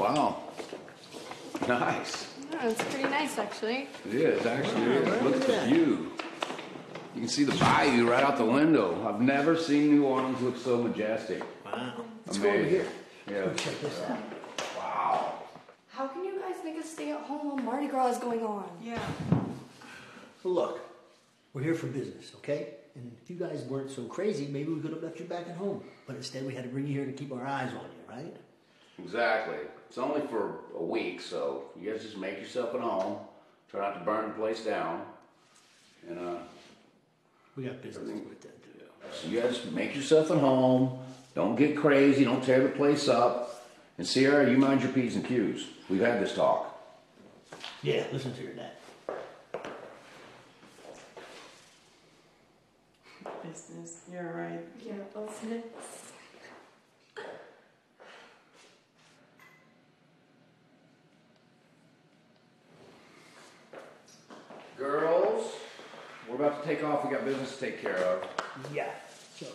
Wow. Nice. Yeah, it's pretty nice actually. It is, actually. Wow, Look look at the view. You can see the bayou right out the window. I've never seen New Orleans look so majestic. Wow. Let's go over here. Yeah. Go check this out. Wow. How can you guys make us stay at home while Mardi Gras is going on? Yeah. Well, look, we're here for business, okay? And if you guys weren't so crazy, maybe we could have left you back at home. But instead, we had to bring you here to keep our eyes on you, right? Exactly. It's only for a week, so you guys just make yourself at home. Try not to burn the place down. And uh, We got business Everything- with that, too. so you guys make yourself at home. Don't get crazy. Don't tear the place up. And Sierra, you mind your p's and q's. We've had this talk. Yeah, listen to your dad. Business. You're right. Yeah, that's nice. Girls, we're about to take off. We got business to take care of. Yeah. So,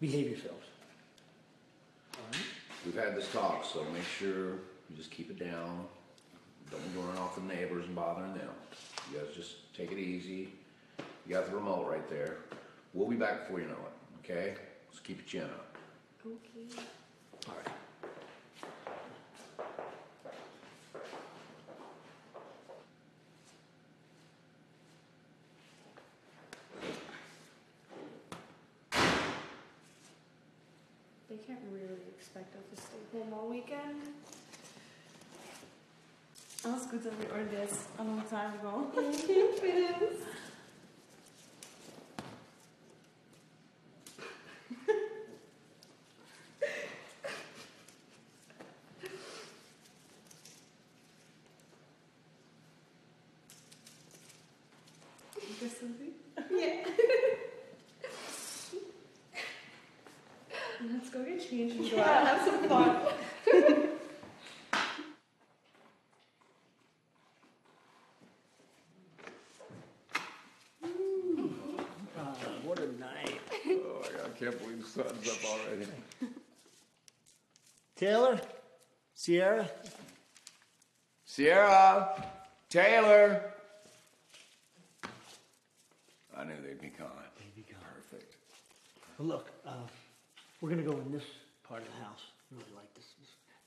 behave yourselves. All right? We've had this talk, so make sure you just keep it down. Don't go run off the neighbors and bothering them. You guys just take it easy. You got the remote right there. We'll be back before you know it, okay? Just keep your chin up. Okay. All right. They can't really expect us to stay home all weekend. Alles gut, that we ordered this a long time ago. it is. Something? Yeah. Let's go get changed and go out and have some fun. Ah, what a night. Oh my God, I can't believe the sun's up already. Taylor? Sierra? Sierra! Taylor! I knew they'd be calling. They'd be calling. Perfect. Well, look, uh, we're gonna go in this part of the house. I Really like this.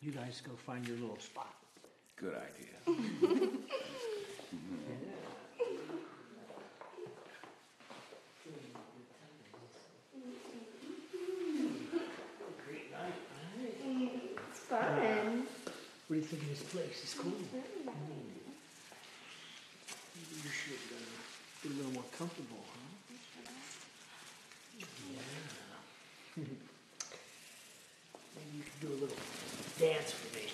You guys go find your little spot. Good idea. Great night. It's fun. What do you think of this place? It's cool. Maybe you should uh, get a little more comfortable, huh? Yeah. Maybe you could do a little dance for me.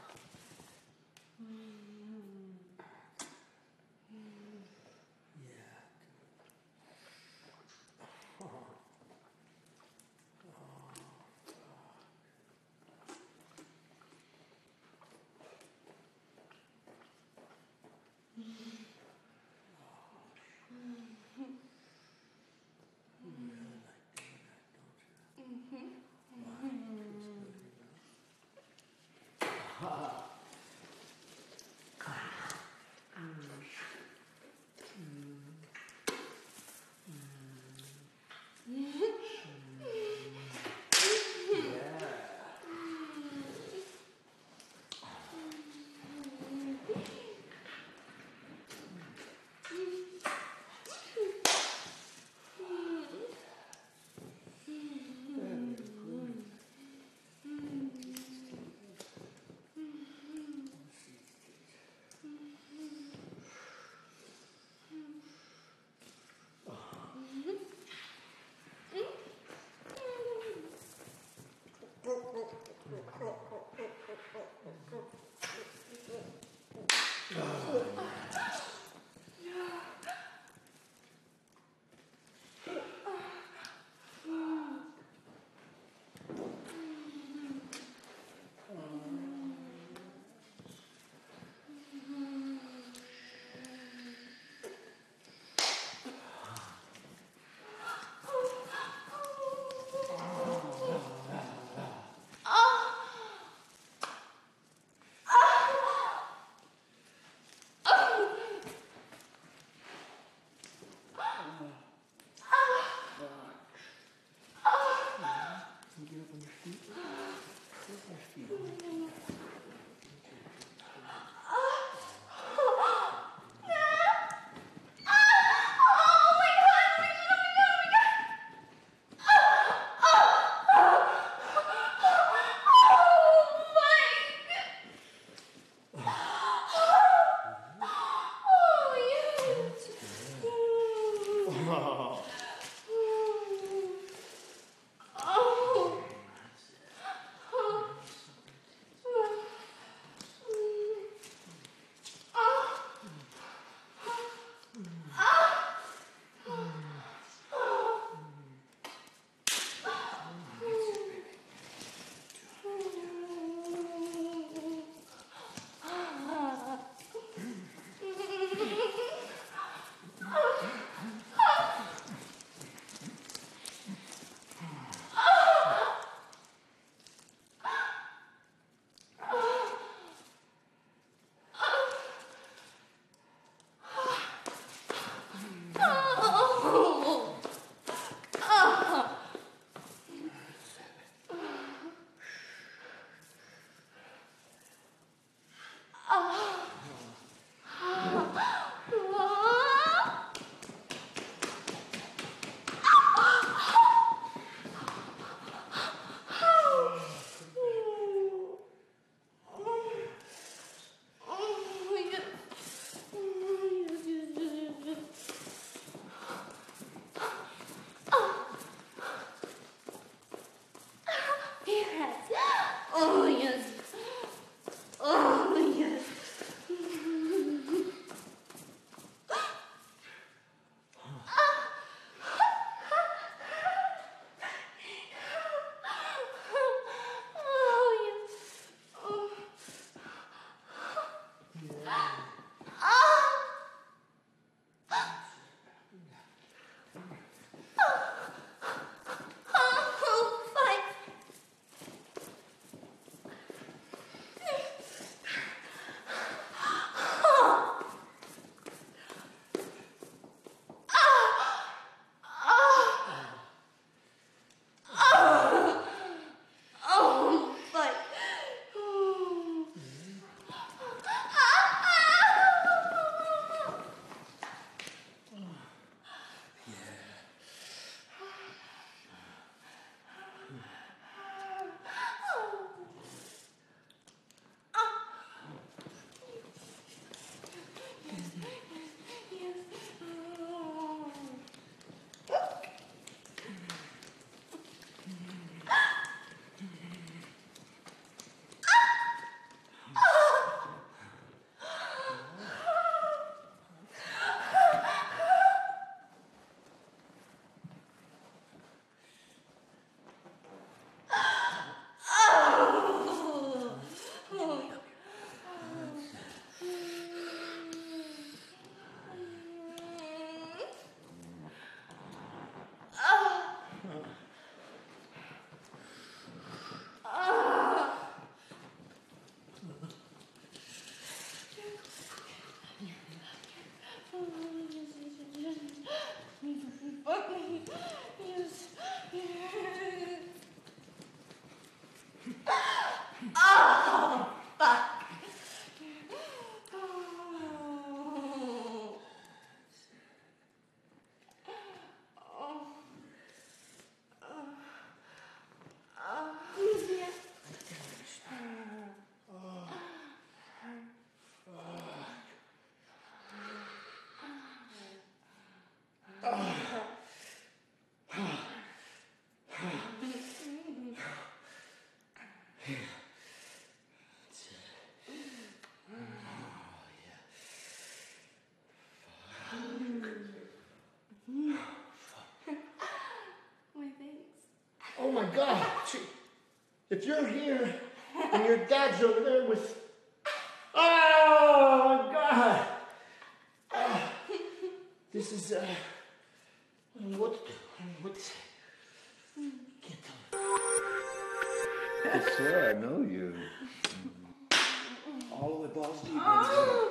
Thank you. If you're here and your dad's over there with. Oh, God. Ah, this is, uh. I don't know what to do. I don't know what to say. Can't him. I swear I know you. All the way balls deep. What the fuck?